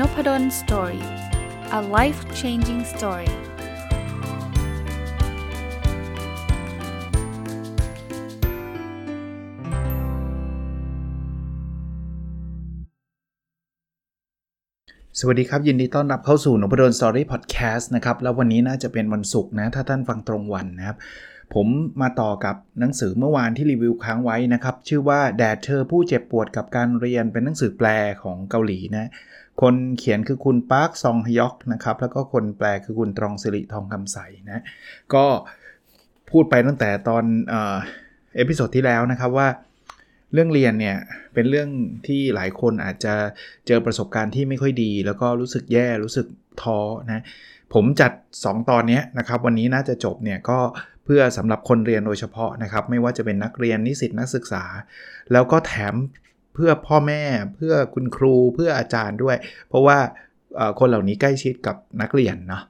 Nopadol's Story a life changing story สวัสดีครับ ยินดีต้อนรับเข้าสู่นพดล Story Podcast นะครับ แล้ววันนี้น่าจะเป็นวันศุกร์นะ ถ้าท่านฟังตรงวันนะครับ ผมมาต่อกับหนังสือเมื่อวานที่รีวิวค้างไว้นะครับ ชื่อว่าแด่เธอผู้เจ็บปวดกับการเรียนเป็นหนังสือแปลของเกาหลีนะ คนเขียนคือคุณปาร์คซองฮยอกนะครับ แล้วก็คนแปลคือคุณตรองสิริทองคำใสนะก็พูดไปตั้งแต่ตอน episode ที่แล้วนะครับว่าเรื่องเรียนเนี่ยเป็นเรื่องที่หลายคนอาจจะเจอประสบการณ์ที่ไม่ค่อยดี แล้วก็รู้สึกแย่รู้สึกท้อนะผมจัด 2 ตอนนี้นะครับ วันนี้น่าจะจบเนี่ยก็เพื่อสำหรับคนเรียนโดยเฉพาะนะครับ ไม่ว่าจะเป็นนักเรียนนิสิตนักศึกษา แล้วก็แถม เพื่อพ่อแม่เพื่อคุณครูเพื่ออาจารย์ด้วย เพราะว่าคนเหล่านี้ใกล้ชิดกับนักเรียนเนาะ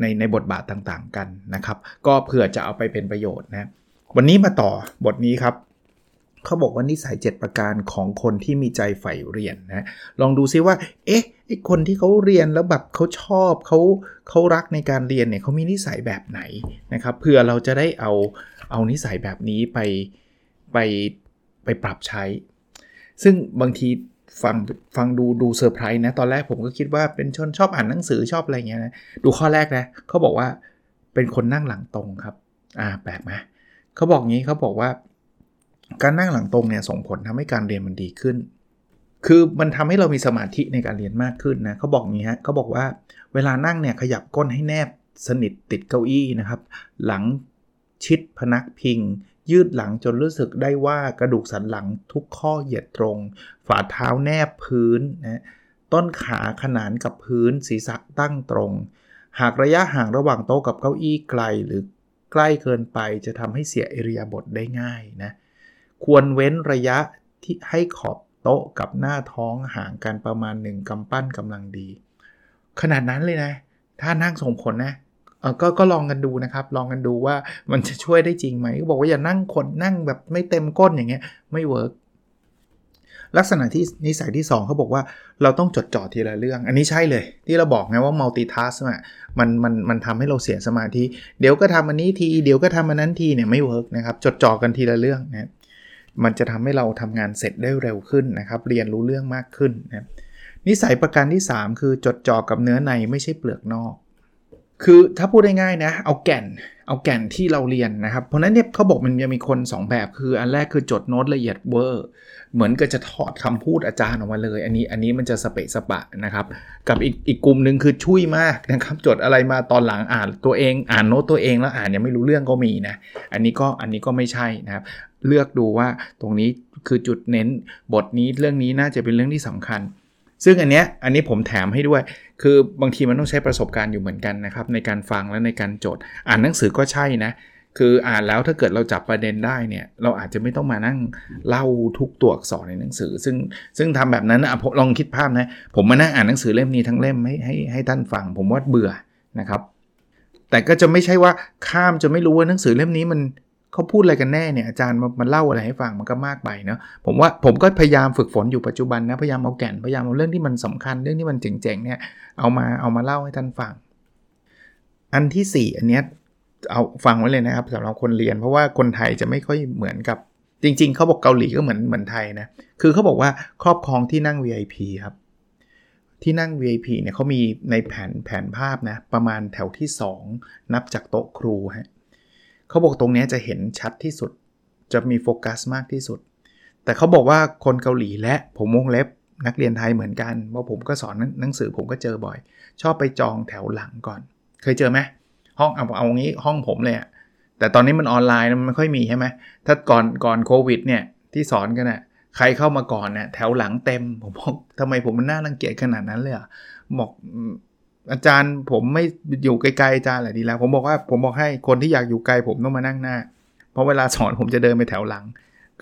ในในบทบาทต่างๆกันนะครับ ก็เผื่อจะเอาไปเป็นประโยชน์นะวันนี้มาต่อบทนี้ครับเขาบอกว่านิสัย 7 ประการของคนที่มีใจใฝ่เรียนนะลองดูซิว่า เอ๊ะไอคนที่เขาเรียนแล้วแบบเขาชอบเขาเขารักในการเรียนเนี่ยเขามีนิสัยแบบไหนนะครับเพื่อเราจะได้เอาเอานิสัยแบบนี้ไปไปไปปรับใช้ ซึ่งบางทีฟังฟังดูดูเซอร์ไพรส์นะ ตอนแรกผมก็คิดว่าเป็นชนชอบอ่านหนังสือชอบอะไรเงี้ยนะดูข้อแรกนะเขาบอกว่าเป็นคนนั่งหลังตรงครับ อ่าแปลกไหมเขาบอกงี้เขาบอกว่า การนั่งหลังตรงเนี่ยส่งผลทำให้การเรียนมันดีขึ้น คือมันทำให้เรามีสมาธิในการเรียนมากขึ้นนะเขาบอกงี้ฮะเขาบอกว่าเวลานั่งเนี่ยขยับก้นให้แนบสนิทติดเก้าอี้นะครับ หลังชิดพนักพิง ยืดหลังจนรู้สึกได้ว่ากระดูกสันหลังทุกข้อเหยียดตรง ฝ่าเท้าแนบพื้นนะต้นขาขนานกับพื้นศีรษะตั้งตรง หากระยะห่างระหว่างโต๊ะกับเก้าอี้ไกลหรือใกล้เกินไปจะทำให้เสียเอริยาบทได้ง่ายนะควรเว้นระยะที่ให้ขอบโต๊ะกับหน้าท้องห่างกันประมาณ1กำปั้นกำลังดี ขนาดนั้นเลยนะ ถ้านั่งส่งผลนะ ก็ก็ลองกันดูนะครับ ลองกันดูว่ามันจะช่วยได้จริงไหมก็บอกว่าอย่านั่งคนนั่งแบบไม่เต็มก้นอย่างเงี้ยไม่ work ลักษณะที่นิสัยที่ 2เขาบอกว่าเราต้องจดจ่อทีละเรื่อง อันนี้ใช่เลย ที่เราบอกไงว่า multitask อะมันมันมันทำให้เราเสียสมาธิ เดี๋ยวก็ทำอันนี้ที เดี๋ยวก็ทำอันนั้นทีเนี่ยไม่ work นะครับ จดจ่อกันทีละเรื่องนะมันจะทำให้เราทำงานเสร็จได้เร็วขึ้นนะครับ เรียนรู้เรื่องมากขึ้นนะนิสัยประการที่ 3 คือจดจ่อกับเนื้อในไม่ใช่เปลือกนอก คือถ้าพูดได้ง่ายนะ เอาแก่นเอาแก่นที่เราเรียนนะครับ เพราะนั้นเนี่ยเขาบอกมันจะมีคน 2 แบบคืออันแรกคือจดโน้ตละเอียดเวอร์เหมือนก็จะถอดคำพูดอาจารย์ออกมาเลย อันนี้อันนี้มันจะสเปะสปะนะครับ กับอีกอีกกลุ่มหนึ่งคือช่วยมากนะครับจดอะไรมาตอนหลังอ่านตัวเองอ่านโน้ตตัวเองแล้วอ่านยังไม่รู้เรื่องก็มีนะอันนี้ก็อันนี้ก็ไม่ใช่นะครับ เลือกดูว่าตรงนี้คือจุดเน้นบทนี้เรื่องนี้น่าจะเป็นเรื่องที่สำคัญ ซึ่งอันเนี้ยอันนี้ผมแถมให้ด้วย คือบางทีมันต้องใช้ประสบการณ์อยู่เหมือนกันนะครับ ในการฟังและในการจด อ่านหนังสือก็ใช่นะ คืออ่านแล้วถ้าเกิดเราจับประเด็นได้เนี่ยเราอาจจะไม่ต้องมานั่งเล่าทุกตัวอักษรในหนังสือ ซึ่งซึ่งทำแบบนั้นนะลองคิดภาพนะผมมานั่งอ่านหนังสือเล่มนี้ทั้งเล่มให้ให้ให้ท่านฟัง ผมว่าเบื่อนะครับ แต่ก็จะไม่ใช่ว่าข้ามจะไม่รู้ว่าหนังสือเล่มนี้มัน เขาพูดอะไรกันแน่เนี่ยอาจารย์มันเล่าอะไรให้ฟังมันก็มากไปเนาะผมว่าผมก็พยายามฝึกฝนอยู่ปัจจุบันนะพยายามเอาแก่นพยายามเอาเรื่องที่มันสำคัญเรื่องที่มันเจ๋งๆเนี่ยเอามาเอามาเล่าให้ท่านฟัง อันที่ 4 อันเนี้ยเอาฟังไว้เลยนะครับสำหรับคนเรียน เพราะว่าคนไทยจะไม่ค่อยเหมือนกับจริง ๆเขาบอกเกาหลีก็เหมือนเหมือนไทยนะคือเขาบอกว่าครอบครองที่นั่ง VIP ครับที่นั่ง VIP เนี่ยเขามีในแผนแผนภาพนะประมาณแถวที่ 2 นับจากโต๊ะครูฮะ เขาบอกตรงนี้จะเห็นชัดที่สุด จะมีโฟกัสมากที่สุด แต่เขาบอกว่าคนเกาหลีและผมวงเล็บนักเรียนไทยเหมือนกันเพราะผมก็สอนหนังสือผมก็เจอบ่อย ชอบไปจองแถวหลังก่อน เคยเจอไหมห้องเอาเอางี้ห้องผมเลยอะแต่ตอนนี้มันออนไลน์มันไม่ค่อยมีใช่ไหมถ้าก่อนก่อนโควิดเนี่ยที่สอนกันนะ่ะใครเข้ามาก่อนเนี่ยแถวหลังเต็ม ผมบอกทำไมผมมันน่ารังเกียจขนาดนั้นเลยอะบอก อาจารย์ผมไม่อยู่ไกลๆอาจารย์แหละดีแล้ว ผมบอกว่าผมบอกให้คนที่อยากอยู่ไกลผมต้องมานั่งหน้า เพราะเวลาสอนผมจะเดินไปแถวหลัง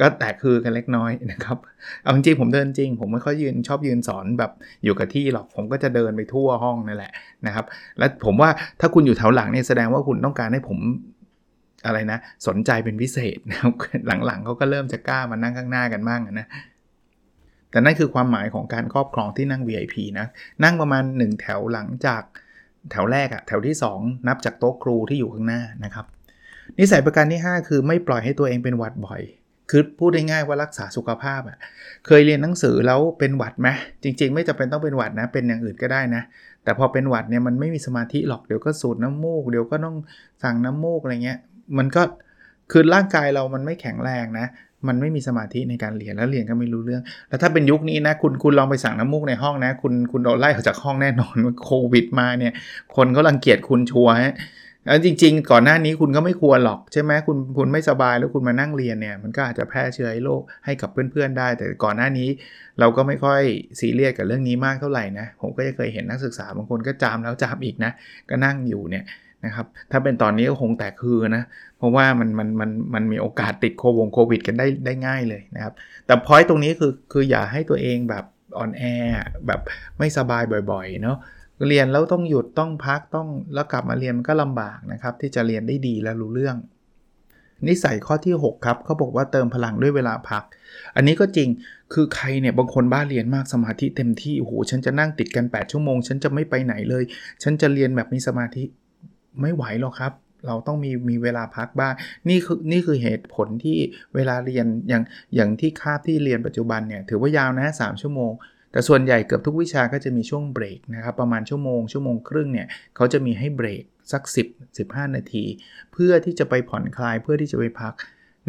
ก็แตกคือกันเล็กน้อยนะครับ เอาจริงผมเดินจริง ผมไม่ค่อยยืนชอบยืนสอนแบบอยู่กับที่หรอก ผมก็จะเดินไปทั่วห้องนั่นแหละนะครับ และผมว่าถ้าคุณอยู่แถวหลังเนี่ยแสดงว่าคุณต้องการให้ผมอะไรนะ สนใจเป็นพิเศษนะครับหลังๆเขาก็เริ่มจะกล้ามานั่งข้างหน้ากันบ้างนะ แต่นั่นคือความหมายของการครอบครองที่นั่ง VIP นะ นั่งประมาณ 1 แถวหลังจากแถวแรกอะแถวที่ 2 นับจากโต๊ะครูที่อยู่ข้างหน้านะครับ นิสัยประการที่ 5 คือไม่ปล่อยให้ตัวเองเป็นหวัดบ่อย คือพูดได้ง่ายว่ารักษาสุขภาพอะเคยเรียนหนังสือแล้วเป็นหวัดไหมจริง ๆ ไม่จำเป็นต้องเป็นหวัดนะ เป็นอย่างอื่นก็ได้นะ แต่พอเป็นหวัดเนี่ยมันไม่มีสมาธิหรอก เดี๋ยวก็สูดน้ำมูก เดี๋ยวก็ต้องสั่งน้ำมูกอะไรเงี้ย มันก็คือร่างกายเรามันไม่แข็งแรงนะ มันไม่มีสมาธิในการเรียนแล้วเรียนก็ไม่รู้เรื่อง แล้วถ้าเป็นยุคนี้นะคุณคุณลองไปสั่งน้ำมูกในห้องนะ คุณคุณโดนไล่ออกจากห้องแน่นอนโควิดมาเนี่ยคนก็รังเกียจคุณชัวร์ฮะแล้วจริง ๆ ก่อนหน้านี้คุณก็ไม่ควรหรอกใช่ไหมคุณคุณไม่สบายแล้วคุณมานั่งเรียนเนี่ยมันก็อาจจะแพร่เชื้อให้โรคให้กับเพื่อนๆได้ แต่ก่อนหน้านี้เราก็ไม่ค่อยซีเรียสกับเรื่องนี้มากเท่าไหร่นะผมก็จะเคยเห็นนักศึกษาบางคนก็จามแล้วจามอีกนะก็นั่งอยู่เนี่ย นะครับ ถ้าเป็นตอนนี้ก็คงแตกคือนะ เพราะว่ามันมันมันมันมีโอกาสติดโควงโควิดกันได้ได้ง่ายเลยนะครับ แต่พอยต์ตรงนี้คือคืออย่าให้ตัวเองแบบอ่อนแอแบบไม่สบายบ่อยๆเนาะเรียนแล้วต้องหยุดต้องพักต้องแล้วกลับมาเรียนมันก็ลำบากนะครับ ที่จะเรียนได้ดีและรู้เรื่อง นิสัยข้อที่ 6 ครับเขาบอกว่าเติมพลังด้วยเวลาพัก อันนี้ก็จริงคือใครเนี่ยบางคนบ้าเรียนมากสมาธิเต็มที่โอ้โหฉันจะนั่งติดกัน 8 ชั่วโมง ฉันจะไม่ไปไหนเลย ฉันจะเรียนแบบมีสมาธิ ไม่ไหวหรอกครับ เราต้องมีมีเวลาพักบ้าง นี่คือนี่คือเหตุผลที่เวลาเรียนอย่างอย่างที่คาบที่เรียนปัจจุบันเนี่ยถือว่ายาวนะสชั่วโมง แต่ส่วนใหญ่เกือบทุกวิชาก็จะมีช่วงเบรกนะครับประมาณชั่วโมงชั่วโมงครึ่งเนี่ยเขาจะมีให้เบรกสัก 10 15 นาที เพื่อที่จะไปผ่อนคลายเพื่อที่จะไปพัก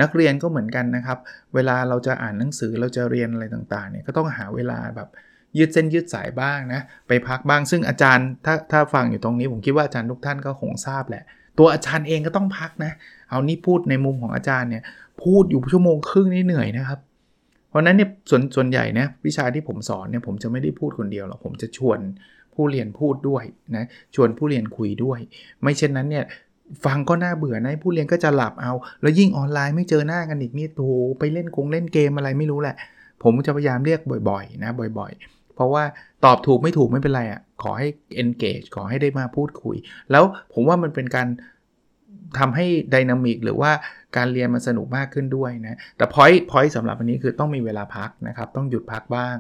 นักเรียนก็เหมือนกันนะครับ เวลาเราจะอ่านหนังสือเราจะเรียนอะไรต่างๆเนี่ยก็ต้องหาเวลาแบบ ยืดเส้นยืดสายบ้างนะไปพักบ้างซึ่งอาจารย์ถ้าถ้าฟังอยู่ตรงนี้ผมคิดว่าอาจารย์ทุกท่านก็คงทราบแหละ ตัวอาจารย์เองก็ต้องพักนะเอานี่พูดในมุมของอาจารย์เนี่ยพูดอยู่ชั่วโมงครึ่งนี่เหนื่อยนะครับ เพราะนั้นเนี่ยส่วนส่วนใหญ่นะวิชาที่ผมสอนเนี่ยผมจะไม่ได้พูดคนเดียวหรอกผมจะชวนผู้เรียนพูดด้วยนะชวนผู้เรียนคุยด้วย ไม่เช่นนั้นเนี่ยฟังก็น่าเบื่อนะผู้เรียนก็จะหลับเอา แล้วยิ่งออนไลน์ไม่เจอหน้ากันอีกนี่โตไปเล่นกงเล่นเกมอะไรไม่รู้แหละ ผมจะพยายามเรียกบ่อยๆ นะบ่อยๆ เพราะว่าตอบถูกไม่ถูกไม่เป็นไรอะ่ะขอให้ engage ขอให้ได้มาพูดคุย แล้วผมว่ามันเป็นการทำให้ดินามิกหรือว่าการเรียนมันสนุกมากขึ้นด้วยนะแต่ point point สำหรับอันนี้คือต้องมีเวลาพักนะครับ ต้องหยุดพักบ้าง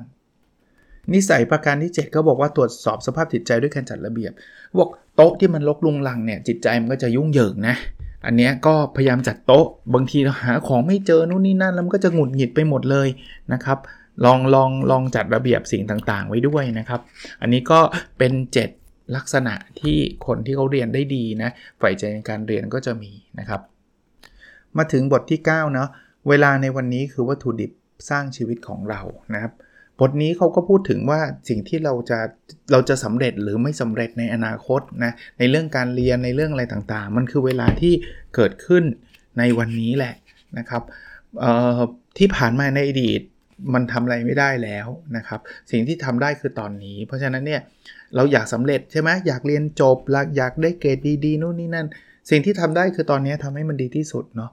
นิสัยประการที่ 7 ก็บอกว่าตรวจสอบสภาพจิตใจด้วยการจัดระเบียบบอกโต๊ะที่มันลกลุงลังเนี่ยจิตใจมันก็จะยุ่งเหยิงนะ อันนี้ก็พยายามจัดโต๊ะ บางทีเราหาของไม่เจอนู่นนี่นั่นแล้วมันก็จะหงุดหงิดไปหมดเลยนะครับ ลองลองลองจัดระเบียบสิ่งต่างๆ ไว้ด้วยนะครับ อันนี้ก็เป็น 7 ลักษณะที่คนที่เขาเรียนได้ดีนะใฝ่ใจในการเรียนก็จะมีนะครับ มาถึงบทที่9เนาะเวลาในวันนี้คือวัตถุดิบสร้างชีวิตของเรานะครับบทนี้เขาก็พูดถึงว่าสิ่งที่เราจะเราจะสำเร็จหรือไม่สำเร็จในอนาคตนะในเรื่องการเรียนในเรื่องอะไรต่างๆ มันคือเวลาที่เกิดขึ้นในวันนี้แหละนะครับที่ผ่านมาในอดีต มันทำอะไรไม่ได้แล้วนะครับ สิ่งที่ทำได้คือตอนนี้ เพราะฉะนั้นเนี่ยเราอยากสำเร็จใช่ไหมอยากเรียนจบอยากได้เกรดดีๆนู่นนี่นั่น สิ่งที่ทำได้คือตอนนี้ทำให้มันดีที่สุดเนาะ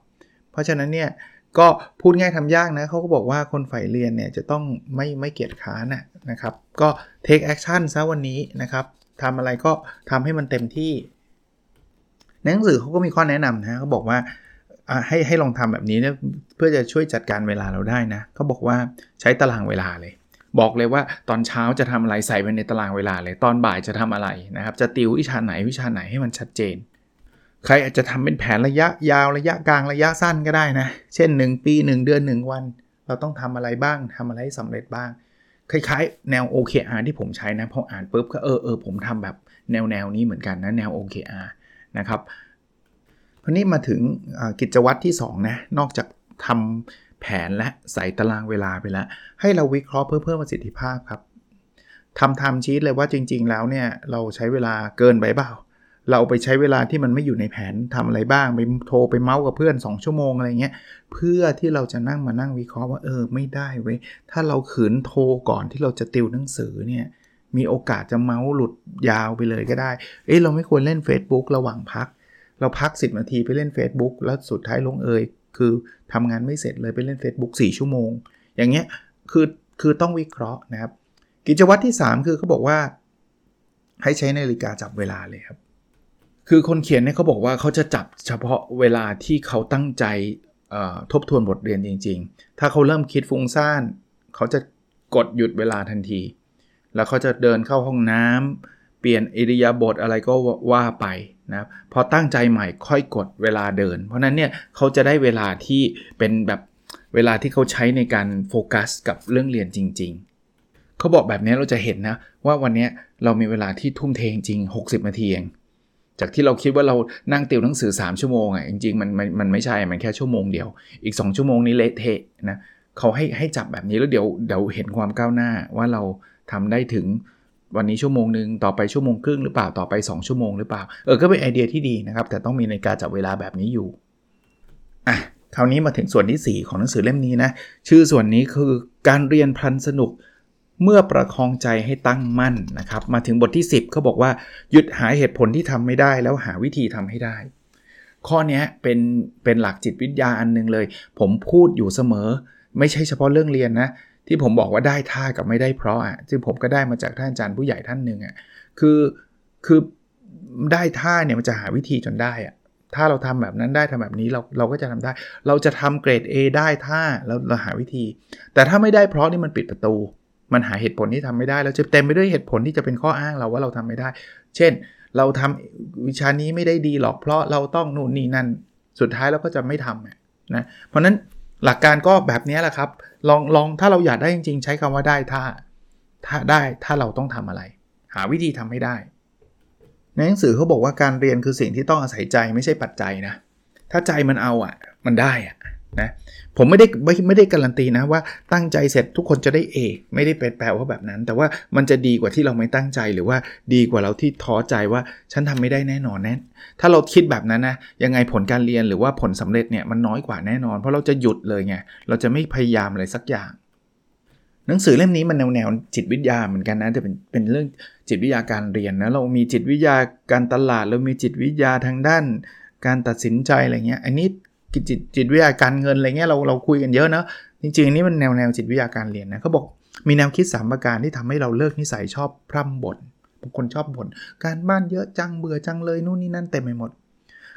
เพราะฉะนั้นเนี่ยก็พูดง่ายทำยากนะเขาก็บอกว่าคนฝ่ายเรียนเนี่ยจะต้องไม่ไม่เกียจค้านนะครับ ก็ take action ซะวันนี้นะครับทำอะไรก็ทำให้มันเต็มที่ในหนังสือเขาก็มีข้อแนะนำนะเขาบอกว่า ให้ให้ลองทำแบบนี้เนี่ยเพื่อจะช่วยจัดการเวลาเราได้นะเขาบอกว่าใช้ตารางเวลาเลย บอกเลยว่าตอนเช้าจะทำอะไรใส่ไปในตารางเวลาเลย ตอนบ่ายจะทำอะไรนะครับ จะติววิชาไหนวิชาไหนให้มันชัดเจน ใครอาจจะทำเป็นแผนระยะยาวระยะกลางระยะสั้นก็ได้นะ เช่น 1 ปี 1 เดือน 1 วัน เราต้องทำอะไรบ้างทำอะไรให้สำเร็จบ้าง คล้ายๆ แนว OKR ที่ผมใช้นะพออ่านปุ๊บก็เออเออผมทำแบบแนวแนวนี้เหมือนกันนะแนว OKR นะครับ วนี้มาถึงกิจวัตรที่2นะนอกจากทำแผนและใส่ตารางเวลาไปแล้ว ให้เราวิเคราะห์เพื่อเพิ่มประสิทธิภาพครับทำไทม์ชีตเลยว่าจริง ๆ แล้วเนี่ยเราใช้เวลาเกินไปเปล่าเราไปใช้เวลาที่มันไม่อยู่ในแผนทำอะไรบ้างไปโทรไปเมาส์กับเพื่อน 2 ชั่วโมงอะไรเงี้ยเพื่อที่เราจะนั่งมานั่งวิเคราะห์ว่าเออไม่ได้เว้ยถ้าเราขืนโทรก่อนที่เราจะติวหนังสือเนี่ยมีโอกาสจะเมาส์หลุดยาวไปเลยก็ได้ เอ้เราไม่ควรเล่น Facebook ระหว่างพัก เราพัก 10 นาทีไปเล่น Facebook แล้วสุดท้ายลงเอยคือทำงานไม่เสร็จเลยไปเล่น Facebook 4 ชั่วโมง อย่างเงี้ยคือคือต้องวิเคราะห์นะครับ กิจวัตรที่ 3 คือเขาบอกว่า ให้ใช้นาฬิกาจับเวลาเลยครับ คือคนเขียนเนี่ยเขาบอกว่าเขาจะจับเฉพาะเวลาที่เขาตั้งใจทบทวนบทเรียนจริง ๆ ถ้าเขาเริ่มคิดฟุ้งซ่านเขาจะกดหยุดเวลาทันที แล้วเขาจะเดินเข้าห้องน้ำเปลี่ยนอิริยาบถอะไรก็ว่าไป นะพอตั้งใจใหม่ค่อยกดเวลาเดิน เพราะนั้นเนี่ยเขาจะได้เวลาที่เป็นแบบเวลาที่เขาใช้ในการโฟกัสกับเรื่องเรียนจริง ๆ เขาบอกแบบนี้เราจะเห็นนะ ว่าวันนี้เรามีเวลาที่ทุ่มเทจริง 60 นาทีเองจากที่เราคิดว่าเรานั่งติวหนังสือ 3 ชั่วโมงอะจริงๆมันมันมันไม่ใช่ มันแค่ชั่วโมงเดียว อีก 2 ชั่วโมงนี้เละเทะนะเขาให้ให้จับแบบนี้แล้วเดี๋ยวเดี๋ยวเห็นความก้าวหน้าว่าเราทำได้ถึง วันนี้ชั่วโมงหนึ่งต่อไปชั่วโมงครึ่งหรือเปล่าต่อไป 2 ชั่วโมงหรือเปล่าเออก็เป็นไอเดียที่ดีนะครับ แต่ต้องมีในการจับเวลาแบบนี้อยู่อะคราวนี้มาถึงส่วนที่ 4 ของหนังสือเล่มนี้นะชื่อส่วนนี้คือการเรียนพลันสนุกเมื่อประคองใจให้ตั้งมั่นนะครับ มาถึงบทที่ 10เขาบอกว่าหยุดหาเหตุผลที่ทำไม่ได้ แล้วหาวิธีทำให้ได้ ข้อนี้เป็นเป็นหลักจิตวิทยาอันนึงเลย ผมพูดอยู่เสมอ ไม่ใช่เฉพาะเรื่องเรียนนะ ที่ผมบอกว่าได้ท่ากับไม่ได้เพราะอะซึ่งผมก็ได้มาจากท่านอาจารย์ผู้ใหญ่ท่านหนึ่งอะคือคือได้ท่าเนี่ยมันจะหาวิธีจนได้อะถ้าเราทำแบบนั้นได้ทำแบบนี้เราเราก็จะทำได้ เราจะทำเกรด A ได้ท่าแล้วเราหาวิธี แต่ถ้าไม่ได้เพราะนี่มันปิดประตู มันหาเหตุผลที่ทำไม่ได้แล้วจะเต็มไปด้วยเหตุผลที่จะเป็นข้ออ้างเราว่าเราทำไม่ได้ เช่น เราทำวิชานี้ไม่ได้ดีหรอกเพราะเราต้องนู่นนี่นั่นสุดท้ายเราก็จะไม่ทำนะเพราะนั้น หลักการก็แบบนี้แหละครับ ลองลองถ้าเราอยากได้จริง ๆ ใช้คำว่าได้ถ้าถ้าได้ถ้าเราต้องทำอะไร หาวิธีทำให้ได้ ในหนังสือเขาบอกว่าการเรียนคือสิ่งที่ต้องอาศัยใจไม่ใช่ปัจจัยนะ ถ้าใจมันเอาอะ มันได้อะนะ ผมไม่ได้ไม่ไม่ได้การันตีนะว่าตั้งใจเสร็จทุกคนจะได้เอกไม่ได้เป็นแปลว่าแบบนั้น แต่ว่ามันจะดีกว่าที่เราไม่ตั้งใจหรือว่าดีกว่าเราที่ท้อใจว่าฉันทำไม่ได้แน่นอนแน่ถ้าเราคิดแบบนั้นนะยังไงผลการเรียนหรือว่าผลสำเร็จเนี่ยมันน้อยกว่าแน่นอน เพราะเราจะหยุดเลยไงเราจะไม่พยายามอะไรสักอย่าง หนังสือเล่มนี้มันแนวแนวจิตวิทยาเหมือนกันนะจะเป็นเป็นเรื่องจิตวิทยาการเรียนนะเรามีจิตวิทยาการตลาดเรามีจิตวิทยาทางด้านการตัดสินใจอะไรเงี้ย อันนี้ จิตจิตวิทยาการเงินอะไรเงี้ยเราเราคุยกันเยอะเนาะจริงๆนี่มันแนวแนวจิตวิทยาการเรียนนะเขาบอกมีแนวคิด 3 ประการที่ทำให้เราเลิกนิสัยชอบพร่ำบ่นบางคนชอบบ่นการบ้านเยอะจังเบื่อจังเลยนู่นนี่นั่นเต็มไปหมด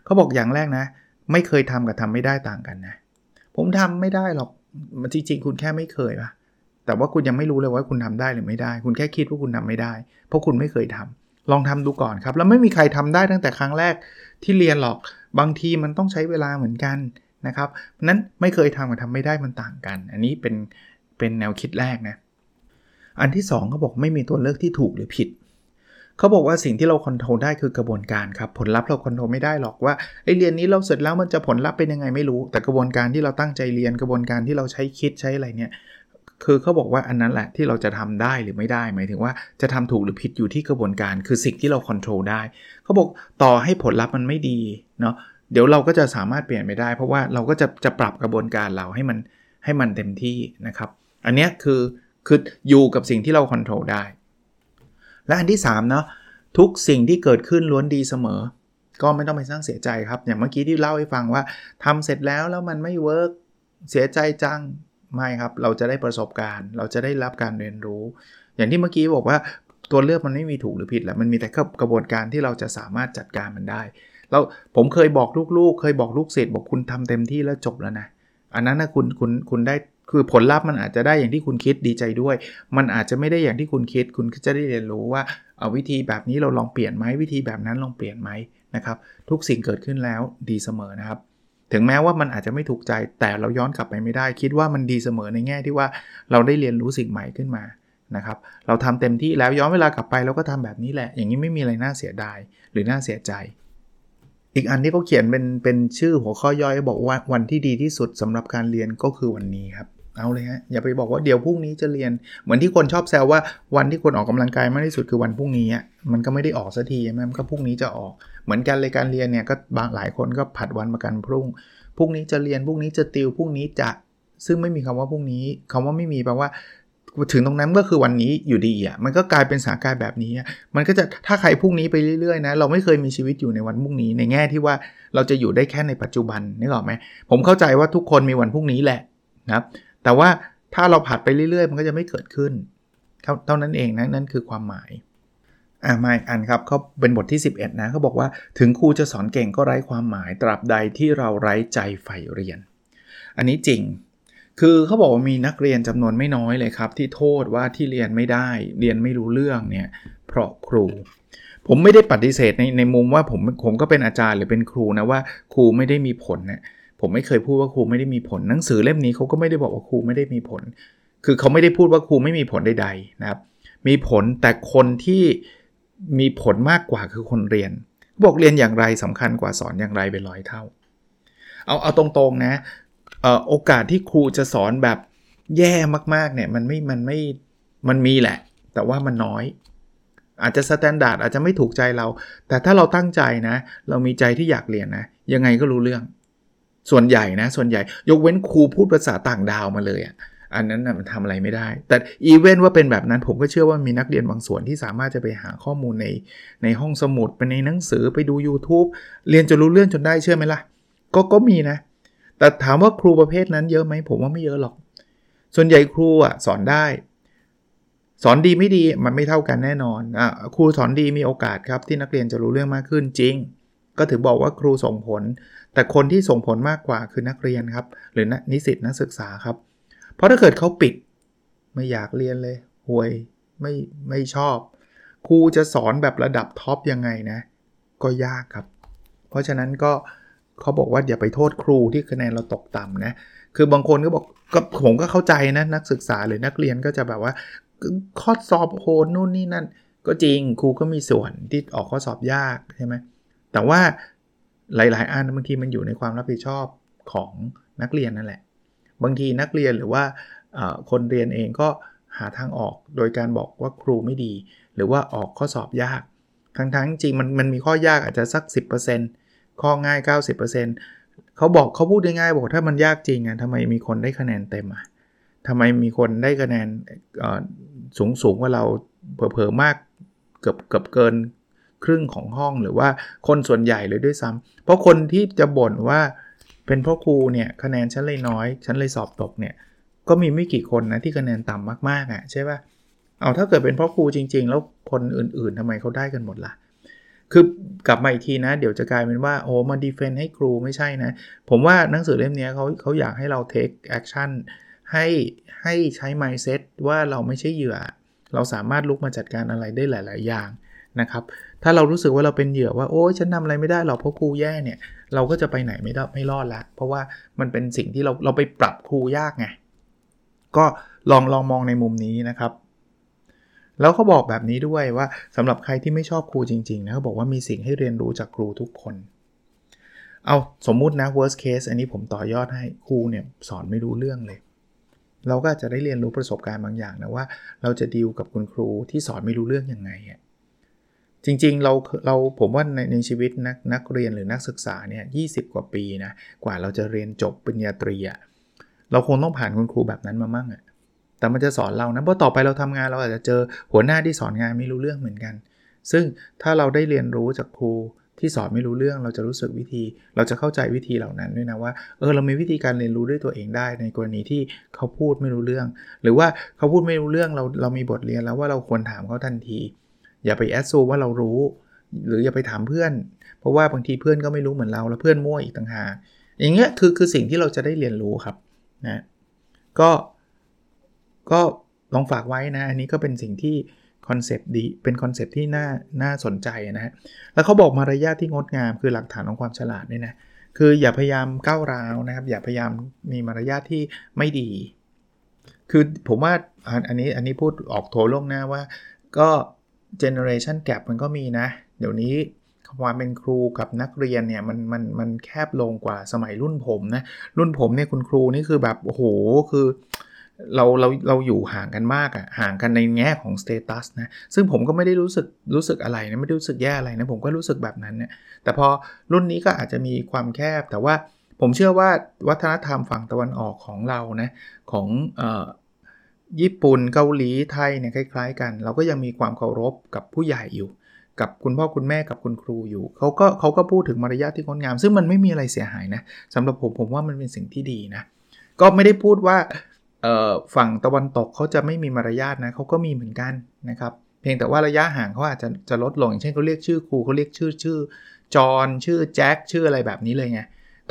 เขาบอกอย่างแรกนะ ไม่เคยทำกับทำไม่ได้ต่างกันนะ ผมทำไม่ได้หรอกมันจริงๆ คุณแค่ไม่เคยปะแต่ว่าคุณยังไม่รู้เลยว่าคุณทำได้หรือไม่ได้ คุณแค่คิดว่าคุณทำไม่ได้ เพราะคุณไม่เคยทำลองทำดูก่อนครับ แล้วไม่มีใครทำได้ตั้งแต่ครั้งแรก ที่เรียนหรอกบางทีมันต้องใช้เวลาเหมือนกันนะครับนั้นไม่เคยทำกับทำไม่ได้มันต่างกัน อันนี้เป็นเป็นแนวคิดแรกนะอันที่2เขาบอกไม่มีตัวเลือกที่ถูกหรือผิดเขาบอกว่าสิ่งที่เรา control ได้คือกระบวนการครับผลลัพธ์เรา control ไม่ได้หรอกว่าไอเรียนนี้เราเสร็จแล้วมันจะผลลัพธ์เป็นยังไงไม่รู้ แต่กระบวนการที่เราตั้งใจเรียนกระบวนการที่เราใช้คิดใช้อะไรเนี่ย คือเขาบอกว่าอันนั้นแหละที่เราจะทำได้หรือไม่ได้ หมายถึงว่าจะทำถูกหรือผิดอยู่ที่กระบวนการคือสิ่งที่เรา control ได้เขาบอกต่อให้ผลลัพธ์มันไม่ดีเนาะเดี๋ยวเราก็จะสามารถเปลี่ยนไปได้ เพราะว่าเราก็จะจะปรับกระบวนการเราให้มันให้มันเต็มที่นะครับ อันนี้คือคืออยู่กับสิ่งที่เราควบคุมได้ และอันที่3เนาะทุกสิ่งที่เกิดขึ้นล้วนดีเสมอ ก็ไม่ต้องไปเศร้าเสียใจครับ อย่างเมื่อกี้ที่เล่าให้ฟังว่าทำเสร็จแล้วแล้วมันไม่ work เสียใจจัง ไม่ครับ เราจะได้ประสบการณ์ เราจะได้รับการเรียนรู้ อย่างที่เมื่อกี้บอกว่าตัวเลือกมันไม่มีถูกหรือผิดแหละมันมีแต่กระบวนการที่เราจะสามารถจัดการมันได้แล้วผมเคยบอกลูกๆ เคยบอกลูกศิษย์บอกคุณทำเต็มที่แล้วจบแล้วนะอันนั้นนะคุณคุณคุณได้คือผลลัพธ์มันอาจจะได้อย่างที่คุณคิดดีใจด้วย มันอาจจะไม่ได้อย่างที่คุณคิด คุณก็จะได้เรียนรู้ว่าเอาวิธีแบบนี้เราลองเปลี่ยนไหมวิธีแบบนั้นลองเปลี่ยนไหมนะครับ ทุกสิ่งเกิดขึ้นแล้วดีเสมอนะครับ ถึงแม้ว่ามันอาจจะไม่ถูกใจแต่เราย้อนกลับไปไม่ได้ คิดว่ามันดีเสมอในแง่ที่ว่าเราได้เรียนรู้สิ่งใหม่ขึ้นมานะครับเราทำเต็มที่แล้วย้อนเวลากลับไปเราก็ทำแบบนี้แหละ อย่างนี้ไม่มีอะไรน่าเสียดายหรือน่าเสียใจ อีกอันที่เขาเขียนเป็นเป็นชื่อหัวข้อย่อยบอกว่าวันที่ดีที่สุดสำหรับการเรียนก็คือวันนี้ครับ เอาเลยฮะอย่าไปบอกว่าเดี๋ยวพรุ่งนี้จะเรียน เหมือนที่คนชอบแซวว่าวันที่คนออกกำลังกายมากที่สุดคือวันพรุ่งนี้อะมันก็ไม่ได้ออกสักทีใช่ไหมมันก็พรุ่งนี้จะออก เหมือนกันเลยการเรียนเนี่ยก็บางหลายคนก็ผัดวันมากันพรุ่งพรุ่งนี้จะเรียนพรุ่งนี้จะติวพรุ่งนี้จะซึ่งไม่มีคำว่าพรุ่งนี้คำว่าไม่มีแปลว่า ถึงตรงนั้นก็คือวันนี้อยู่ดีอะมันก็กลายเป็นสถานการณ์แบบนี้มันก็จะถ้าใครพรุ่งนี้ไปเรื่อยๆนะเราไม่เคยมีชีวิตอยู่ในวันพรุ่งนี้ในแง่ที่ว่าเราจะอยู่ได้แค่ในปัจจุบันนึกออกไหมผมเข้าใจว่าทุกคนมีวันพรุ่งนี้แหละนะครับ แต่ว่าถ้าเราผัดไปเรื่อยๆ มันก็จะไม่เกิดขึ้น เท่านั้นเองนะนั่นคือความหมายอ่ามาอีกอันครับเขาเป็นบทที่ 11 นะเขาบอกว่าถึงครูจะสอนเก่งก็ไร้ความหมายตราบใดที่เราไร้ใจใฝ่เรียน อันนี้จริง คือเขาบอกว่ามีนักเรียนจำนวนไม่น้อยเลยครับ ที่โทษว่าที่เรียนไม่ได้ เรียนไม่รู้เรื่องเนี่ยเพราะครู ผมไม่ได้ปฏิเสธในในมุมว่าผมผมก็เป็นอาจารย์หรือเป็นครูนะว่าครูไม่ได้มีผลนะ ผมไม่เคยพูดว่าครูไม่ได้มีผล หนังสือเล่มนี้เขาก็ไม่ได้บอกว่าครูไม่ได้มีผล คือเขาไม่ได้พูดว่าครูไม่มีผลใดๆนะครับ มีผลแต่คนที่มีผลมากกว่าคือคนเรียน บอกเรียนอย่างไรสำคัญกว่าสอนอย่างไรเป็นร้อยเท่า เอาเอาตรงๆนะโอกาสที่ครูจะสอนแบบแย่มากๆเนี่ยมันไม่มันไม่มันมีแหละ แต่ว่ามันน้อย อาจจะ standard อาจจะไม่ถูกใจเรา แต่ถ้าเราตั้งใจนะ เรามีใจที่อยากเรียนนะ ยังไงก็รู้เรื่อง ส่วนใหญ่นะ ส่วนใหญ่ยกเว้นครูพูดภาษาต่างดาวมาเลยอะ่ะอันนั้นนะมันทำอะไรไม่ได้ แต่อีเวนต์ว่าเป็นแบบนั้นผมก็เชื่อว่ามีนักเรียนบางส่วนที่สามารถจะไปหาข้อมูลในในห้องสมุดไปในหนังสือไปดู YouTube เรียนจนรู้เรื่องจนได้เชื่อไหมล่ะ ก็ก็มีนะ แต่ถามว่าครูประเภทนั้นเยอะไหมผมว่าไม่เยอะหรอก ส่วนใหญ่ครูอะสอนได้ สอนดีไม่ดีมันไม่เท่ากันแน่นอนอะครูสอนดีมีโอกาสครับที่นักเรียนจะรู้เรื่องมากขึ้นจริง ก็ถือบอกว่าครูส่งผล แต่คนที่ส่งผลมากกว่าคือนักเรียนครับ หรือนิสิตนักศึกษาครับ เพราะถ้าเกิดเขาปิด ไม่อยากเรียนเลยห่วยไม่ไม่ชอบ ครูจะสอนแบบระดับท็อปยังไงนะ ก็ยากครับ เพราะฉะนั้นก็เขาบอกว่าอย่าไปโทษครูที่คะแนนเราตกต่ำนะ คือบางคนก็บอกก็ผมก็เข้าใจนะนักศึกษาหรือนักเรียนก็จะแบบว่าข้อสอบโหดนู่นนี่นั่น ก็จริงครูก็มีส่วนที่ออกข้อสอบยากใช่ไหม แต่ว่าหลาย ๆ อันบางทีมันอยู่ในความรับผิดชอบของนักเรียนนั่นแหละ บางทีนักเรียนหรือว่าคนเรียนเองก็หาทางออกโดยการบอกว่าครูไม่ดี หรือว่าออกข้อสอบยากทั้งๆจริงมันมันมีข้อยากอาจจะสัก 10%ข้อง่าย 90%เขาบอกเขาพูดง่ายๆบอกถ้ามันยากจริงอะทำไมมีคนได้คะแนนเต็มอะทำไมมีคนได้คะแนนสูงสูงกว่าเราเผลอๆมากเกือบเกือบเกิน ครึ่งของห้องหรือว่าคนส่วนใหญ่เลยด้วยซ้ำเพราะคนที่จะบ่นว่าเป็นเพราะครูเนี่ยคะแนนฉันเลยน้อยฉันเลยสอบตกเนี่ยก็มีไม่กี่คนนะที่คะแนนต่ำมากๆอะ่ะใช่ปะ่ะเอาถ้าเกิดเป็นเพราะครูจริง ๆ แล้วคนอื่น ๆทำไมเขาได้กันหมดละ่ะคือกลับมาอีกทีนะ เดี๋ยวจะกลายเป็นว่าโอ้มา defend ให้ครูไม่ใช่นะ ผมว่าหนังสือเล่มนี้เขาเขาอยากให้เรา take action ให้ให้ใช้ mindset ว่าเราไม่ใช่เหยื่อ เราสามารถลุกมาจัดการอะไรได้หลาย ๆ อย่าง นะครับถ้าเรารู้สึกว่าเราเป็นเหยื่อว่าโอ้ฉันทำอะไรไม่ได้หรอกเพราะครูแย่เนี่ยเราก็จะไปไหนไม่ได้ไม่รอดละเพราะว่ามันเป็นสิ่งที่เราเราไปปรับครูยากไงก็ลองลองมองในมุมนี้นะครับ แล้วเขาบอกแบบนี้ด้วยว่าสำหรับใครที่ไม่ชอบครูจริงๆนะเขาบอกว่ามีสิ่งให้เรียนรู้จากครูทุกคน เอาสมมุตินะ worst case อันนี้ผมต่อยอดให้ครูเนี่ยสอนไม่รู้เรื่องเลย เราก็จะได้เรียนรู้ประสบการณ์บางอย่างนะว่า เราจะดีลกับคุณครูที่สอนไม่รู้เรื่องยังไง จริงๆ เราเราผมว่าในในชีวิตนักนักเรียนหรือนักศึกษาเนี่ยยีกว่าปีนะกว่าเราจะเรียนจบปริญญาตรีอะเราคงต้องผ่านคุณครูแบบนั้นมามั่งอะแต่มันจะสอนเรานะเพราะต่อไปเราทำงานเราอาจจะเจอหัวหน้าที่สอนงานไม่รู้เรื่องเหมือนกัน ซึ่งถ้าเราได้เรียนรู้จากครูที่สอนไม่รู้เรื่องเราจะรู้สึกวิธี เราจะเข้าใจวิธีเหล่านั้นด้วยนะว่าเออเรามีวิธีการเรียนรู้ด้วยตัวเองได้ ในกรณีที่เขาพูดไม่รู้เรื่อง หรือว่าเขาพูดไม่รู้เรื่องเราเรามีบทเรียนแล้วว่าเราควรถามเขาทันที อย่าไปแอดซูว่าเรารู้ หรืออย่าไปถามเพื่อน เพราะว่าบางทีเพื่อนก็ไม่รู้เหมือนเรา แล้วเพื่อนมั่วอีกต่างหากอย่างเงี้ยคือคือสิ่งที่เราจะได้เรียนรู้ครับนะก็ก็ลองฝากไว้นะ อันนี้ก็เป็นสิ่งที่ concept ดีเป็น concept ที่น่าน่าสนใจนะฮะแล้วเขาบอกมารยาทที่งดงามคือหลักฐานของความฉลาดด้วยนะคืออย่าพยายามก้าวร้าวนะครับ อย่าพยายามมีมารยาทที่ไม่ดี คือผมว่าอันนี้อันนี้พูดออกตัวล่วงหน้าว่า ก็ generation gapันก็มีนะ เดี๋ยวนี้ความเป็นครูกับนักเรียนเนี่ยมันมันมันแคบลงกว่าสมัยรุ่นผมนะรุ่นผมเนี่ยคุณครูนี่คือแบบโอ้โหคือเราเราเราอยู่ห่างกันมากอะ่ะห่างกันในแง่ของ status นะซึ่งผมก็ไม่ได้รู้สึกรู้สึกอะไรนะไม่ได้รู้สึกแย่อะไรนะผมก็รู้สึกแบบนั้นเนี่ยแต่พอรุ่นนี้ก็อาจจะมีความแคบแต่ว่าผมเชื่อว่าวัฒนธรรมฝั่งตะวันออกของเรานะของอ ญี่ปุ่นเกาหลีไทยเนี่ยคล้าย ๆ กัน เราก็ยังมีความเคารพกับผู้ใหญ่อยู่ กับคุณพ่อคุณแม่กับคุณครูอยู่เขาก็เขาก็พูดถึงมารยาทที่งดงาม ซึ่งมันไม่มีอะไรเสียหายนะสำหรับผมผมว่ามันเป็นสิ่งที่ดีนะก็ไม่ได้พูดว่าฝั่งตะวันตกเขาจะไม่มีมารยาทนะเขาก็มีเหมือนกันนะครับเพียงแต่ว่าระยะห่างเขาอาจจะจะลดลงอย่างเช่นเขาเรียกชื่อครูเขาเรียกชื่อชื่อจอนชื่อแจ็คชื่ออะไรแบบนี้เลยไง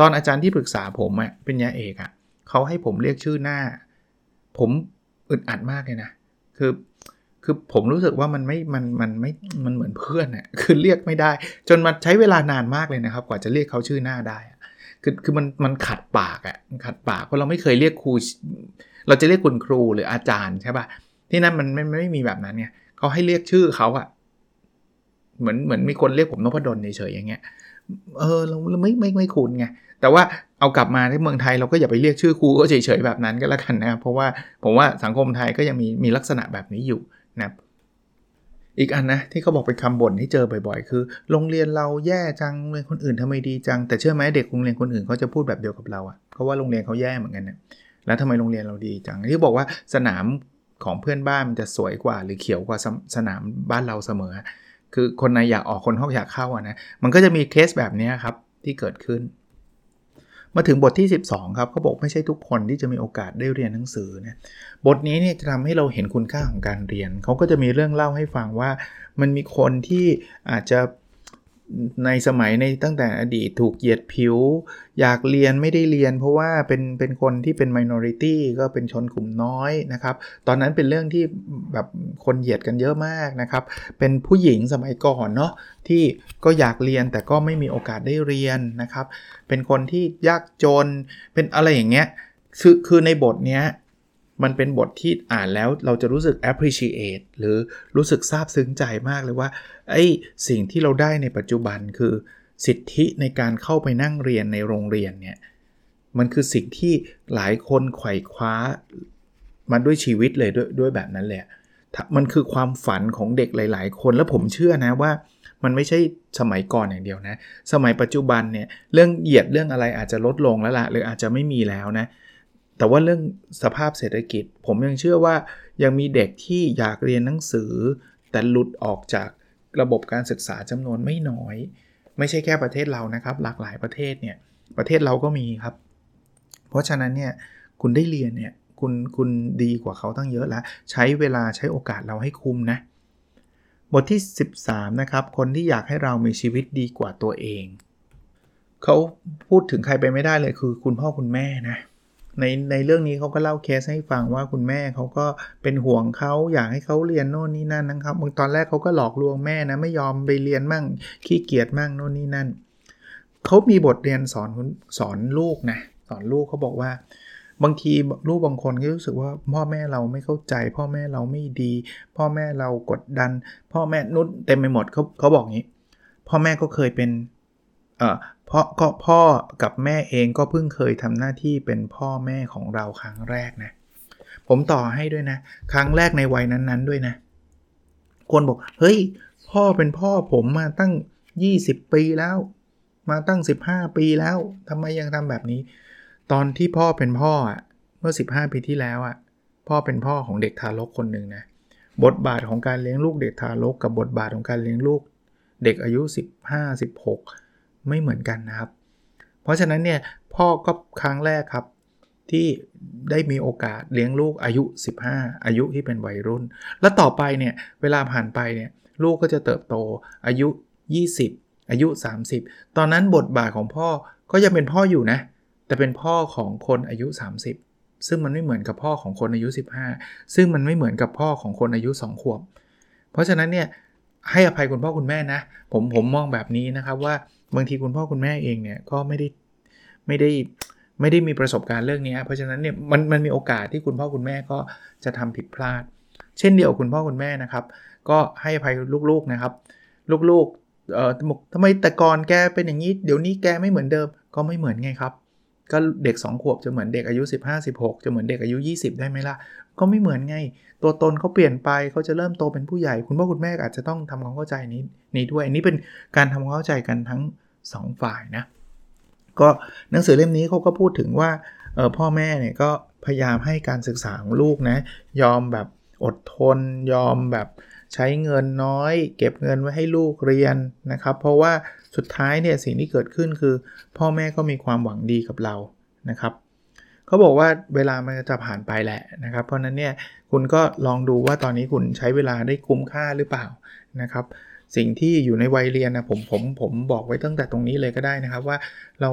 ตอนอาจารย์ที่ปรึกษาผมอะเป็นยาเอกอะเขาให้ผมเรียกชื่อหน้า ผม อึดอัดมากเลยนะ คือ คือผมรู้สึกว่ามันไม่ มัน มันไม่ มันเหมือนเพื่อนอะคือเรียกไม่ได้ จนมันใช้เวลานานมากเลยนะครับ กว่าจะเรียกเขาชื่อหน้าได้ คือ คือมัน มันขัดปากอะขัดปาก เพราะเราไม่เคยเรียกครู เราจะเรียกคุณครูหรืออาจารย์ใช่ปะ่ะ ที่นั่นมันไม่ ไม่มีแบบนั้นเนี่ยเขาให้เรียกชื่อเขาอะ เหมือน เหมือนมีคนเรียกผมนพดลเฉยๆอย่างเงี้ย เออ เราไม่ ไม่ ไม่คุ้นไง แต่ว่า เอากลับมาที่เมืองไทยเราก็อย่าไปเรียกชื่อครูก็เฉยๆแบบนั้นก็แล้วกันนะเพราะว่าผมว่าสังคมไทยก็ยังมีมีลักษณะแบบนี้อยู่นะอีกอันนะที่เขาบอกเป็นคำบ่นที่เจอบ่อยๆ คือ โรงเรียนเราแย่จังโรงเรียนคนอื่นทำไมดีจังแต่เชื่อไหมเด็กโรงเรียนคนอื่นเขาจะพูดแบบเดียวกับเราอะเพราะว่าโรงเรียนเขาแย่เหมือนกันนะแล้วทำไมโรงเรียนเราดีจังที่บอกว่าสนามของเพื่อนบ้านมันจะสวยกว่า หรือเขียวกว่าสนามบ้านเราเสมอ คือคนในอยากออกคนนอกอยากเข้าอะนะมันก็จะมีเคสแบบนี้ครับที่เกิดขึ้น มาถึงบทที่ 12 ครับเขาบอกไม่ใช่ทุกคนที่จะมีโอกาสได้เรียนหนังสือนะบทนี้เนี่ยจะทำให้เราเห็นคุณค่าของการเรียน เขาก็จะมีเรื่องเล่าให้ฟังว่า มันมีคนที่อาจจะ ในสมัยในตั้งแต่อดีตถูกเหยียดผิว อยากเรียนไม่ได้เรียน เพราะว่าเป็นเป็นคนที่เป็น minority ก็เป็นชนกลุ่มน้อยนะครับ ตอนนั้นเป็นเรื่องที่แบบคนเหยียดกันเยอะมากนะครับ เป็นผู้หญิงสมัยก่อนเนาะที่ก็อยากเรียนแต่ก็ไม่มีโอกาสได้เรียนนะครับ เป็นคนที่ยากจนเป็นอะไรอย่างเงี้ยคือคือในบทเนี้ย มันเป็นบทที่อ่านแล้วเราจะรู้สึก appreciate หรือรู้สึกซาบซึ้งใจมากเลยว่าไอ้สิ่งที่เราได้ในปัจจุบันคือสิทธิในการเข้าไปนั่งเรียนในโรงเรียนเนี่ยมันคือสิ่งที่หลายคนไขว่คว้ามาด้วยชีวิตเลยด้วยด้วยแบบนั้นแหละมันคือความฝันของเด็กหลาย ๆ คนแล้วผมเชื่อนะว่ามันไม่ใช่สมัยก่อนอย่างเดียวนะ สมัยปัจจุบันเนี่ยเรื่องเหยียดเรื่องอะไรอาจจะลดลงแล้วละหรืออาจจะไม่มีแล้วนะ แต่ว่าเรื่องสภาพเศรษฐกิจ ผมยังเชื่อว่ายังมีเด็กที่อยากเรียนหนังสือ แต่หลุดออกจากระบบการศึกษาจำนวนไม่น้อย ไม่ใช่แค่ประเทศเรานะครับ หลากหลายประเทศเนี่ยประเทศเราก็มีครับ เพราะฉะนั้นเนี่ยคุณได้เรียนเนี่ยคุณคุณดีกว่าเขาตั้งเยอะแล้ว ใช้เวลาใช้โอกาสเราให้คุ้มนะ บทที่ 13 นะครับ คนที่อยากให้เรามีชีวิตดีกว่าตัวเอง เขาพูดถึงใครไปไม่ได้เลยคือคุณพ่อคุณแม่นะ ในในเรื่องนี้เขาก็เล่าเคสให้ฟังว่าคุณแม่เขาก็เป็นห่วงเขาอยากให้เขาเรียนโน่นนี่นั่นนะครับตอนแรกเขาก็หลอกลวงแม่นะไม่ยอมไปเรียนมั่งขี้เกียจมั่งโน่นนี่นั่นเขามีบทเรียนสอนสอนลูกนะสอนลูกเขาบอกว่า บางทีลูกบางคนก็รู้สึกว่าพ่อแม่เราไม่เข้าใจ พ่อแม่เราไม่ดี พ่อแม่เรากดดัน พ่อแม่นุชเต็มไปหมดเขาเขาบอกงี้ พ่อแม่ก็เคยเป็นเอ่อ เพราะก็พ่อกับแม่เองก็เพิ่งเคยทำหน้าที่เป็นพ่อแม่ของเราครั้งแรกนะ ผมต่อให้ด้วยนะ ครั้งแรกในวัยนั้นๆด้วยนะ คนบอก เฮ้ย พ่อเป็นพ่อผมมาตั้ง 20 ปีแล้ว มาตั้ง 15 ปีแล้วทำไมยังทำแบบนี้ ตอนที่พ่อเป็นพ่ออะเมื่อ 15 ปีที่แล้วอะพ่อเป็นพ่อของเด็กทารกคนหนึ่งนะบทบาทของการเลี้ยงลูกเด็กทารกกับบทบาทของการเลี้ยงลูก เด็กอายุ 15 16 ไม่เหมือนกันนะครับ เพราะฉะนั้นเนี่ยพ่อก็ครั้งแรกครับที่ได้มีโอกาสเลี้ยงลูกอายุ 15 อายุที่เป็นวัยรุ่น แล้วต่อไปเนี่ยเวลาผ่านไปเนี่ยลูกก็จะเติบโตอายุ 20 อายุ 30 ตอนนั้นบทบาทของพ่อก็ยังเป็นพ่ออยู่นะ แต่เป็นพ่อของคนอายุ 30 ซึ่งมันไม่เหมือนกับพ่อของคนอายุ 15 ซึ่งมันไม่เหมือนกับพ่อของคนอายุ 2 ขวบ เพราะฉะนั้นเนี่ยให้อภัยคุณพ่อคุณแม่นะ ผมผมมองแบบนี้นะครับว่า บางทีคุณพ่อคุณแม่เองเนี่ยก็ไม่ได้ไม่ได้ไม่ได้มีประสบการณ์เรื่องนี้ เพราะฉะนั้นเนี่ยมันมันมีโอกาสที่คุณพ่อคุณแม่ก็จะทำผิดพลาด เช่นเดียวคุณพ่อคุณแม่นะครับ ก็ให้อภัยลูกๆนะครับ ลูกๆเอ่อทำไมแต่ก่อนแกเป็นอย่างนี้เดี๋ยวนี้แกไม่เหมือนเดิมก็ไม่เหมือนไงครับ ก็เด็ก 2 ขวบจะเหมือนเด็กอายุ 15 16 จะเหมือนเด็กอายุ 20 ได้ไหมล่ะ ก็ไม่เหมือนไง ตัวตนเขาเปลี่ยนไปเขาจะเริ่มโตเป็นผู้ใหญ่ คุณพ่อคุณแม่อาจจะต้องทำความเข้าใจนี้นี้ด้วยอันนี้เป็นการทำความเข้าใจกันทั้ง 2 ฝ่ายนะก็หนังสือเล่มนี้เขาก็พูดถึงว่าพ่อแม่เนี่ยก็พยายามให้การศึกษาของลูกนะยอมแบบอดทน ยอมแบบใช้เงินน้อย เก็บเงินไว้ให้ลูกเรียนนะครับ เพราะว่าสุดท้ายเนี่ยสิ่งที่เกิดขึ้นคือ พ่อแม่ก็มีความหวังดีกับเรานะครับ เขาบอกว่าเวลามันจะผ่านไปแหละนะครับ เพราะนั้นเนี่ยคุณก็ลองดูว่าตอนนี้คุณใช้เวลาได้คุ้มค่าหรือเปล่านะครับ สิ่งที่อยู่ในวัยเรียนนะผมผมผมบอกไว้ตั้งแต่ตรงนี้เลยก็ได้นะครับว่าเรา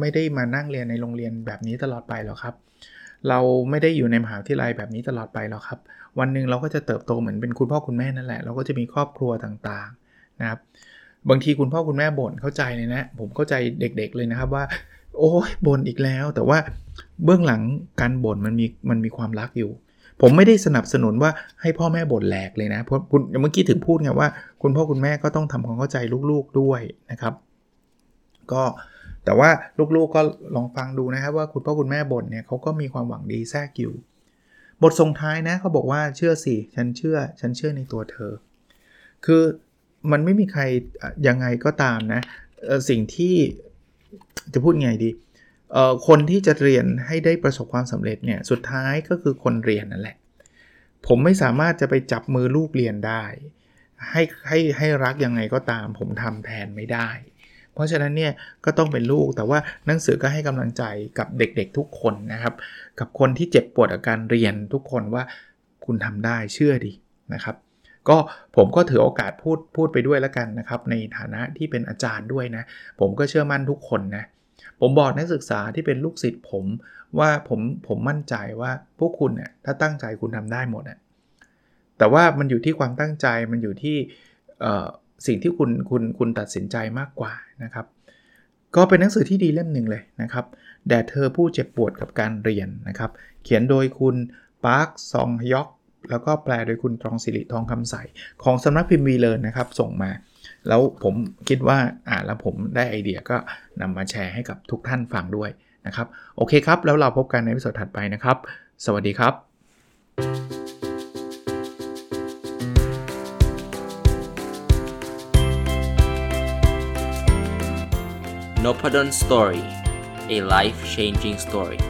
ไม่ได้มานั่งเรียนในโรงเรียนแบบนี้ตลอดไปหรอกครับ เราไม่ได้อยู่ในมหาวิทยาลัยแบบนี้ตลอดไปหรอกครับ วันหนึ่งเราก็จะเติบโตเหมือนเป็นคุณพ่อคุณแม่นั่นแหละเราก็จะมีครอบครัวต่างๆนะครับบางทีคุณพ่อคุณแม่บ่นเข้าใจเลยนะ ผมเข้าใจเด็กๆเลยนะครับว่า โอ้ยบ่นอีกแล้ว แต่ว่า เบื้องหลังการบ่นมันมีมันมีความรักอยู่ ผมไม่ได้สนับสนุนว่าให้พ่อแม่บ่นแหลกเลยนะเพราะคุณเมื่อกี้ถึงพูดไงว่า คุณพ่อคุณแม่ก็ต้องทำความเข้าใจลูกๆด้วยนะครับ ก็แต่ว่าลูกๆก็ลองฟังดูนะครับว่าคุณพ่อคุณแม่บ่นเนี่ยเขาก็มีความหวังดีแทรกอยู่ บทส่งท้ายนะเขาบอกว่าเชื่อสิฉันเชื่อ ฉันเชื่อในตัวเธอ คือมันไม่มีใครยังไงก็ตามนะสิ่งที่จะพูดไงดี คนที่จะเรียนให้ได้ประสบความสำเร็จเนี่ยสุดท้ายก็คือคนเรียนนั่นแหละ ผมไม่สามารถจะไปจับมือลูกเรียนได้ ให้ให้ให้รักยังไงก็ตาม ผมทำแทนไม่ได้ เพราะฉะนั้นเนี่ยก็ต้องเป็นลูกแต่ว่าหนังสือก็ให้กำลังใจกับเด็กๆทุกคนนะครับ กับคนที่เจ็บปวดอาการเรียนทุกคนว่าคุณทำได้เชื่อดินะครับก็ผมก็ถือโอกาสพูดพูดไปด้วยแล้วกันนะครับ ในฐานะที่เป็นอาจารย์ด้วยนะ ผมก็เชื่อมั่นทุกคนนะ ผมบอกนักศึกษาที่เป็นลูกศิษย์ผมว่าผมผมมั่นใจว่าพวกคุณเนี่ยถ้าตั้งใจคุณทำได้หมดอะแต่ว่ามันอยู่ที่ความตั้งใจมันอยู่ที่สิ่งที่คุณคุณคุณตัดสินใจมากกว่านะครับ ก็เป็นหนังสือที่ดีเล่มหนึ่งเลยนะครับแด่เธอผู้เจ็บปวดกับการเรียนนะครับ เขียนโดยคุณปาร์คซองฮยอกแล้วก็แปลโดยคุณตรองสิริทองคำใสของสำนักพิมพ์วีเลนนะครับ ส่งมา แล้วผมคิดว่าอ่านแล้วผมได้ไอเดียก็นำมาแชร์ให้กับทุกท่านฟังด้วยนะครับ โอเคครับ แล้วเราพบกันในวิดีโอถัดไปนะครับ สวัสดีครับ n o p a d o n Story a life changing story